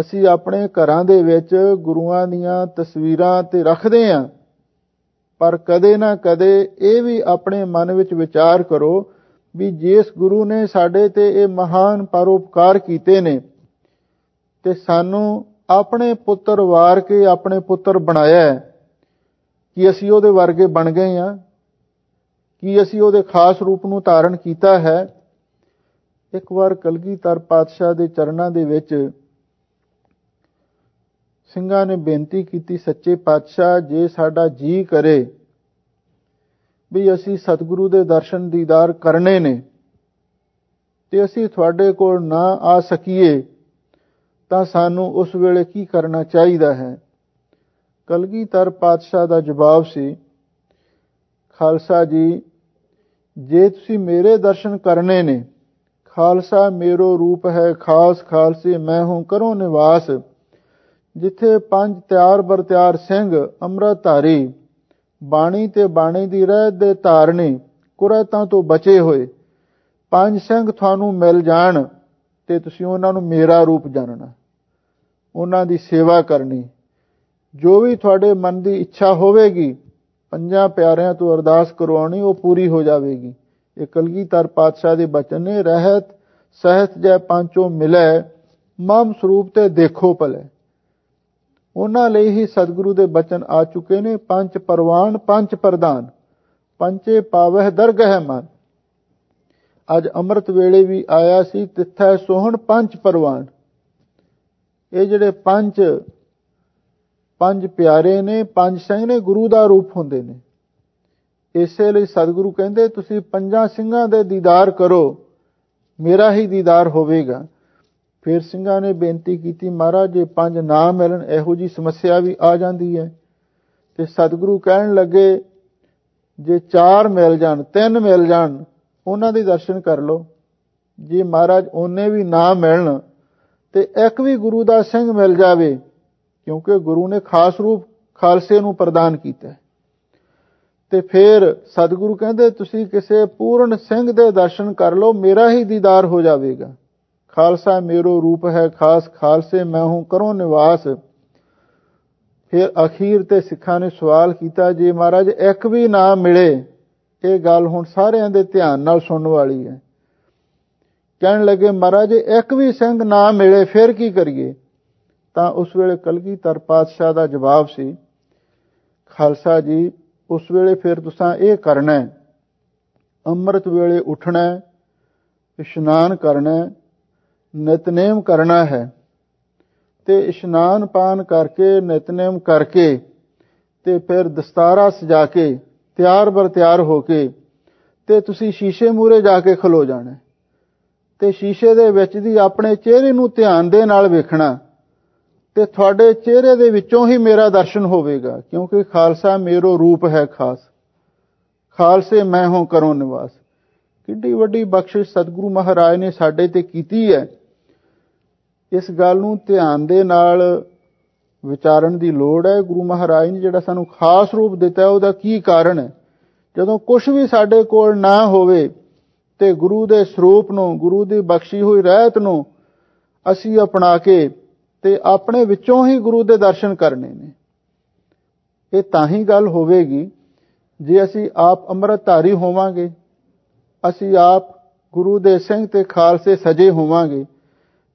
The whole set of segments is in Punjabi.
ਅਸੀਂ ਆਪਣੇ ਘਰਾਂ ਦੇ ਵਿੱਚ ਗੁਰੂਆਂ ਦੀਆਂ ਤਸਵੀਰਾਂ ਤੇ ਰੱਖਦੇ ਹਾਂ। ਪਰ ਕਦੇ ਨਾ ਕਦੇ ਇਹ ਵੀ ਆਪਣੇ ਮਨ ਵਿੱਚ ਵਿਚਾਰ ਕਰੋ ਵੀ ਜਿਸ ਗੁਰੂ ਨੇ ਸਾਡੇ ਤੇ ਇਹ ਮਹਾਨ ਪਰਉਪਕਾਰ ਕੀਤੇ ਨੇ ਤੇ ਸਾਨੂੰ ਆਪਣੇ ਪੁੱਤਰ ਵਾਰ ਕੇ ਆਪਣੇ ਪੁੱਤਰ ਬਣਾਇਆ ਹੈ। ਕਿ ਅਸੀਂ ਉਹਦੇ ਵਰਗੇ ਬਣ ਗਏ ਹਾਂ? ਕਿ ਅਸੀਂ ਉਹਦੇ ਖਾਸ ਰੂਪ ਨੂੰ ਧਾਰਨ ਕੀਤਾ ਹੈ? ਇੱਕ ਵਾਰ ਕਲਗੀਧਰ ਪਾਤਸ਼ਾਹ ਦੇ ਚਰਨਾਂ ਦੇ ਵਿੱਚ ਸਿੰਘਾਂ ਨੇ ਬੇਨਤੀ ਕੀਤੀ, ਸੱਚੇ ਪਾਤਸ਼ਾਹ, ਜੇ ਸਾਡਾ ਜੀ ਕਰੇ ਵੀ ਅਸੀਂ ਸਤਿਗੁਰੂ ਦੇ ਦਰਸ਼ਨ ਦੀਦਾਰ ਕਰਨੇ ਨੇ ਤੇ ਅਸੀਂ ਤੁਹਾਡੇ ਕੋਲ ਨਾ ਆ ਸਕੀਏ, ਤਾਂ ਸਾਨੂੰ ਉਸ ਵੇਲੇ ਕੀ ਕਰਨਾ ਚਾਹੀਦਾ ਹੈ? ਕਲਗੀਧਰ ਪਾਤਸ਼ਾਹ ਦਾ ਜਵਾਬ ਸੀ, ਖਾਲਸਾ ਜੀ, ਜੇ ਤੁਸੀਂ ਮੇਰੇ ਦਰਸ਼ਨ ਕਰਨੇ ਨੇ, ਖਾਲਸਾ ਮੇਰੋ ਰੂਪ ਹੈ ਖਾਸ ਖਾਲਸੇ, ਮੈਂ ਹੂੰ ਕਰੋ ਨਿਵਾਸ। ਜਿੱਥੇ ਪੰਜ ਤਿਆਰ ਬਰ ਤਿਆਰ ਸਿੰਘ ਅੰਮ੍ਰਿਤ ਧਾਰੀ ਬਾਣੀ ਤੇ ਬਾਣੀ ਦੀ ਰਹਿਤ ਦੇ ਧਾਰਨੇ ਕੁਰਤਾਂ ਤੋਂ ਬਚੇ ਹੋਏ। ਪੰਜ ਸਿੰਘ ਤੁਹਾਨੂੰ ਮਿਲ ਜਾਣ ਤੇ ਤੁਸੀਂ ਉਹਨਾਂ ਨੂੰ ਮੇਰਾ ਰੂਪ ਜਾਣਨਾ। ਉਹਨਾਂ ਦੀ ਸੇਵਾ ਕਰਨੀ। ਜੋ ਵੀ ਤੁਹਾਡੇ ਮਨ ਦੀ ਇੱਛਾ ਹੋਵੇਗੀ, ਪੰਜਾਂ ਪਿਆਰਿਆਂ ਤੋਂ ਅਰਦਾਸ ਕਰਵਾਉਣੀ, ਉਹ ਪੂਰੀ ਹੋ ਜਾਵੇਗੀ। ਇਹ ਕਲਗੀਧਰ ਪਾਤਸ਼ਾਹ ਦੇ ਬਚਨ ਨੇ, ਰਹਿਤ ਸਹਿਤ ਜੈ ਪੰਚੋ ਮਿਲੈ, ਮਮ ਸਰੂਪ ਤੇ ਦੇਖੋ ਭਲੇ। ਉਹਨਾਂ ਲਈ ਹੀ ਸਤਿਗੁਰੂ ਦੇ ਬਚਨ ਆ ਚੁੱਕੇ ਨੇ। ਪੰਜ ਪਰਵਾਨ, ਪੰਜ ਪ੍ਰਦਾਨ ਪੰਚੇ ਪਾਵਹਿ ਦਰਗਹਿ ਮਨ। ਅੱਜ ਅੰਮ੍ਰਿਤ ਵੇਲੇ ਵੀ ਆਇਆ ਸੀ, ਤਿੱਥੈ ਸੋਹਣ ਪੰਜ ਪਰਵਾਨ। ਇਹ ਜਿਹੜੇ ਪੰਜ ਪੰਜ ਪਿਆਰੇ ਨੇ, ਪੰਜ ਸਿੰਘ ਨੇ, ਗੁਰੂ ਦਾ ਰੂਪ ਹੁੰਦੇ ਨੇ। ਇਸੇ ਲਈ ਸਤਿਗੁਰੂ ਕਹਿੰਦੇ, ਤੁਸੀਂ ਪੰਜਾਂ ਸਿੰਘਾਂ ਦੇ ਦੀਦਾਰ ਕਰੋ, ਮੇਰਾ ਹੀ ਦੀਦਾਰ ਹੋਵੇਗਾ। ਫਿਰ ਸਿੰਘਾਂ ਨੇ ਬੇਨਤੀ ਕੀਤੀ, ਮਹਾਰਾਜ, ਜੇ ਪੰਜ ਨਾ ਮਿਲਣ, ਇਹੋ ਜੀ ਸਮੱਸਿਆ ਵੀ ਆ ਜਾਂਦੀ ਹੈ। ਤੇ ਸਤਿਗੁਰੂ ਕਹਿਣ ਲੱਗੇ, ਜੇ ਚਾਰ ਮਿਲ ਜਾਣ, ਤਿੰਨ ਮਿਲ ਜਾਣ, ਉਹਨਾਂ ਦੇ ਦਰਸ਼ਨ ਕਰ ਲਓ। ਜੇ ਮਹਾਰਾਜ ਉਹਨੇ ਵੀ ਨਾ ਮਿਲਣ, ਤੇ ਇੱਕ ਵੀ ਗੁਰੂ ਦਾ ਸਿੰਘ ਮਿਲ ਜਾਵੇ, ਕਿਉਂਕਿ ਗੁਰੂ ਨੇ ਖਾਸ ਰੂਪ ਖਾਲਸੇ ਨੂੰ ਪ੍ਰਦਾਨ ਕੀਤਾ। ਤੇ ਫਿਰ ਸਤਿਗੁਰੂ ਕਹਿੰਦੇ, ਤੁਸੀਂ ਕਿਸੇ ਪੂਰਨ ਸਿੰਘ ਦੇ ਦਰਸ਼ਨ ਕਰ ਲਓ, ਮੇਰਾ ਹੀ ਦੀਦਾਰ ਹੋ ਜਾਵੇਗਾ। ਖਾਲਸਾ ਮੇਰੋ ਰੂਪ ਹੈ ਖਾਸ, ਖਾਲਸੇ ਮੈਂ ਹੂੰ, ਕਰੋ ਨਿਵਾਸ। ਫਿਰ ਅਖੀਰ ਤੇ ਸਿੱਖਾਂ ਨੇ ਸਵਾਲ ਕੀਤਾ, ਜੇ ਮਹਾਰਾਜ ਇੱਕ ਵੀ ਨਾ ਮਿਲੇ, ਇਹ ਗੱਲ ਹੁਣ ਸਾਰਿਆਂ ਦੇ ਧਿਆਨ ਨਾਲ ਸੁਣਨ ਵਾਲੀ ਹੈ। ਕਹਿਣ ਲੱਗੇ, ਮਹਾਰਾਜ, ਇੱਕ ਵੀ ਸਿੰਘ ਨਾ ਮਿਲੇ, ਫਿਰ ਕੀ ਕਰੀਏ? ਤਾਂ ਉਸ ਵੇਲੇ ਕਲਗੀਧਰ ਪਾਤਸ਼ਾਹ ਦਾ ਜਵਾਬ ਸੀ, ਖਾਲਸਾ ਜੀ, ਉਸ ਵੇਲੇ ਫਿਰ ਤੁਸੀਂ ਇਹ ਕਰਨਾ ਹੈ, ਅੰਮ੍ਰਿਤ ਵੇਲੇ ਉੱਠਣਾ ਇਸ਼ਨਾਨ ਕਰਨਾ ਨਿਤਨੇਮ ਕਰਨਾ ਹੈ। ਤੇ ਇਸ਼ਨਾਨ ਪਾਨ ਕਰਕੇ, ਨਿਤਨੇਮ ਕਰਕੇ ਤੇ ਫਿਰ ਦਸਤਾਰਾ ਸਜਾ ਕੇ, ਤਿਆਰ ਬਰ ਤਿਆਰ ਹੋ ਕੇ ਤੇ ਤੁਸੀਂ ਸ਼ੀਸ਼ੇ ਮੂਰੇ ਜਾ ਕੇ ਖਲੋ ਜਾਣਾ ਤੇ ਸ਼ੀਸ਼ੇ ਦੇ ਵਿੱਚ ਦੀ ਆਪਣੇ ਚਿਹਰੇ ਨੂੰ ਧਿਆਨ ਦੇ ਨਾਲ ਵੇਖਣਾ ਤੇ ਤੁਹਾਡੇ ਚਿਹਰੇ ਦੇ ਵਿੱਚੋਂ ਹੀ ਮੇਰਾ ਦਰਸ਼ਨ ਹੋਵੇਗਾ, ਕਿਉਂਕਿ ਖਾਲਸਾ ਮੇਰੋ ਰੂਪ ਹੈ ਖਾਸ। ਖਾਲਸੇ ਮੈਂ ਹਾਂ ਕਰੋ ਨਿਵਾਸ। ਕਿੰਨੀ ਵੱਡੀ ਬਖਸ਼ਿਸ਼ ਸਤਿਗੁਰੂ ਮਹਾਰਾਜ ਨੇ ਸਾਡੇ ਤੇ ਕੀਤੀ ਹੈ। ਇਸ ਗੱਲ ਨੂੰ ਧਿਆਨ ਦੇ ਨਾਲ ਵਿਚਾਰਨ ਦੀ ਲੋੜ ਹੈ। ਗੁਰੂ ਮਹਾਰਾਜ ਨੇ ਜਿਹੜਾ ਸਾਨੂੰ ਖਾਸ ਰੂਪ ਦਿੱਤਾ ਉਹਦਾ ਕੀ ਕਾਰਨ ਹੈ? ਜਦੋਂ ਕੁਝ ਵੀ ਸਾਡੇ ਕੋਲ ਨਾ ਹੋਵੇ ਤੇ ਗੁਰੂ ਦੇ ਸਰੂਪ ਨੂੰ, ਗੁਰੂ ਦੀ ਬਖਸ਼ੀ ਹੋਈ ਰਹਿਤ ਨੂੰ ਅਸੀਂ ਅਪਣਾ ਕੇ ਤੇ ਆਪਣੇ ਵਿੱਚੋਂ ਹੀ ਗੁਰੂ ਦੇ ਦਰਸ਼ਨ ਕਰਨੇ ਨੇ। ਇਹ ਤਾਂ ਹੀ ਗੱਲ ਹੋਵੇਗੀ ਜੇ ਅਸੀਂ ਆਪ ਅੰਮ੍ਰਿਤਧਾਰੀ ਹੋਵਾਂਗੇ, ਅਸੀਂ ਆਪ ਗੁਰੂ ਦੇ ਸਿੰਘ ਤੇ ਖਾਲਸੇ ਸਜੇ ਹੋਵਾਂਗੇ।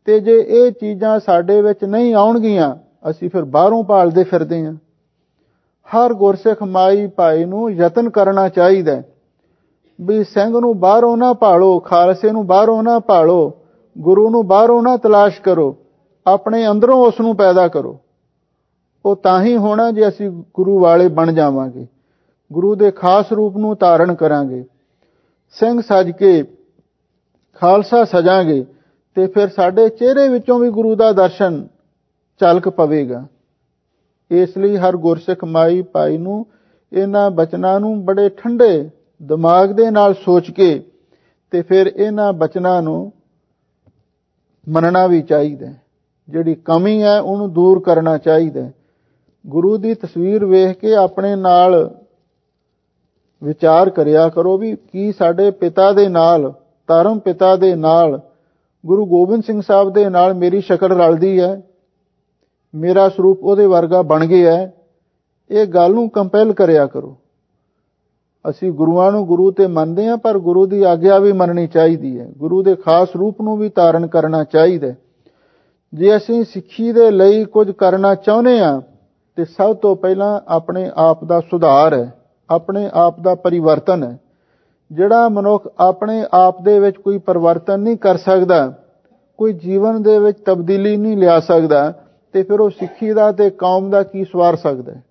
ਤੇ ਜੇ ਇਹ ਚੀਜ਼ਾਂ ਸਾਡੇ ਵਿੱਚ ਨਹੀਂ ਆਉਣਗੀਆਂ, ਅਸੀਂ ਫਿਰ ਬਾਹਰੋਂ ਭਾਲਦੇ ਫਿਰਦੇ ਹਾਂ। ਹਰ ਗੁਰਸਿੱਖ ਮਾਈ ਭਾਈ ਨੂੰ ਯਤਨ ਕਰਨਾ ਚਾਹੀਦਾ ਵੀ ਸਿੰਘ ਨੂੰ ਬਾਹਰੋਂ ਨਾ ਭਾਲੋ, ਖਾਲਸੇ ਨੂੰ ਬਾਹਰੋਂ ਨਾ ਭਾਲੋ, ਗੁਰੂ ਨੂੰ ਬਾਹਰੋਂ ਨਾ ਤਲਾਸ਼ ਕਰੋ, ਆਪਣੇ ਅੰਦਰੋਂ ਉਸ ਨੂੰ ਪੈਦਾ ਕਰੋ। ਉਹ ਤਾਂ ਹੀ ਹੋਣਾ ਜੇ ਅਸੀਂ ਗੁਰੂ ਵਾਲੇ ਬਣ ਜਾਵਾਂਗੇ। ਗੁਰੂ ਦੇ ਖਾਸ ਰੂਪ ਨੂੰ ਧਾਰਨ ਕਰਾਂਗੇ। ਸਿੰਘ ਸਜ ਕੇ, ਖਾਲਸਾ ਸਜਾਂਗੇ। ਤੇ ਫਿਰ ਸਾਡੇ ਚਿਹਰੇ ਵਿੱਚੋਂ ਵੀ ਗੁਰੂ ਦਾ ਦਰਸ਼ਨ ਝਲਕ ਪਵੇਗਾ। ਇਸ ਲਈ ਹਰ ਗੁਰਸਿੱਖ ਮਾਈ ਭਾਈ ਨੂੰ ਇਹਨਾਂ ਬਚਨਾਂ ਨੂੰ ਬੜੇ ਠੰਡੇ ਦਿਮਾਗ ਦੇ ਨਾਲ ਸੋਚ ਕੇ ਤੇ ਫਿਰ ਇਹਨਾਂ ਬਚਨਾਂ ਨੂੰ ਮੰਨਣਾ ਵੀ ਚਾਹੀਦਾ ਜਿਹੜੀ ਕਮੀ ਹੈ ਉਹਨੂੰ ਦੂਰ ਕਰਨਾ ਚਾਹੀਦਾ ਗੁਰੂ ਦੀ ਤਸਵੀਰ ਵੇਖ ਕੇ ਆਪਣੇ ਨਾਲ ਵਿਚਾਰ ਕਰਿਆ ਕਰੋ ਵੀ ਕੀ ਸਾਡੇ ਪਿਤਾ ਦੇ ਨਾਲ, ਧਰਮ ਪਿਤਾ ਦੇ ਨਾਲ ਗੁਰੂ ਗੋਬਿੰਦ ਸਿੰਘ ਸਾਹਿਬ ਦੇ ਨਾਲ ਮੇਰੀ ਸ਼ਕਲ ਰਲਦੀ ਹੈ। ਮੇਰਾ ਸਰੂਪ ਉਹਦੇ ਵਰਗਾ ਬਣ ਗਿਆ ਹੈ। ਇਹ ਗੱਲ ਨੂੰ ਕੰਪੈਲ ਕਰਿਆ ਕਰੋ। ਅਸੀਂ ਗੁਰੂਆਂ ਨੂੰ ਗੁਰੂ ਤੇ ਮੰਨਦੇ ਹਾਂ, ਪਰ ਗੁਰੂ ਦੀ ਆਗਿਆ ਵੀ ਮੰਨਣੀ ਚਾਹੀਦੀ ਹੈ। ਗੁਰੂ ਦੇ ਖਾਸ ਰੂਪ ਨੂੰ ਵੀ ਧਾਰਨ ਕਰਨਾ ਚਾਹੀਦਾ ਹੈ। ਜੇ ਅਸੀਂ ਸਿੱਖੀ ਦੇ ਲਈ ਕੁਝ ਕਰਨਾ ਚਾਹੁੰਦੇ ਹਾਂ, ਤੇ ਸਭ ਤੋਂ ਪਹਿਲਾਂ ਆਪਣੇ ਆਪ ਦਾ ਸੁਧਾਰ ਹੈ। ਆਪਣੇ ਆਪ ਦਾ ਪਰਿਵਰਤਨ ਹੈ। ਜਿਹੜਾ ਮਨੁੱਖ ਆਪਣੇ ਆਪ ਦੇ ਵਿੱਚ ਕੋਈ ਪਰਿਵਰਤਨ ਨਹੀਂ ਕਰ ਸਕਦਾ, ਕੋਈ ਜੀਵਨ ਦੇ ਵਿੱਚ ਤਬਦੀਲੀ ਨਹੀਂ ਲਿਆ ਸਕਦਾ, ਤੇ ਫਿਰ ਉਹ ਸਿੱਖੀ ਦਾ ਤੇ ਕੌਮ ਦਾ ਕੀ ਸਵਾਰ ਸਕਦਾ ਹੈ?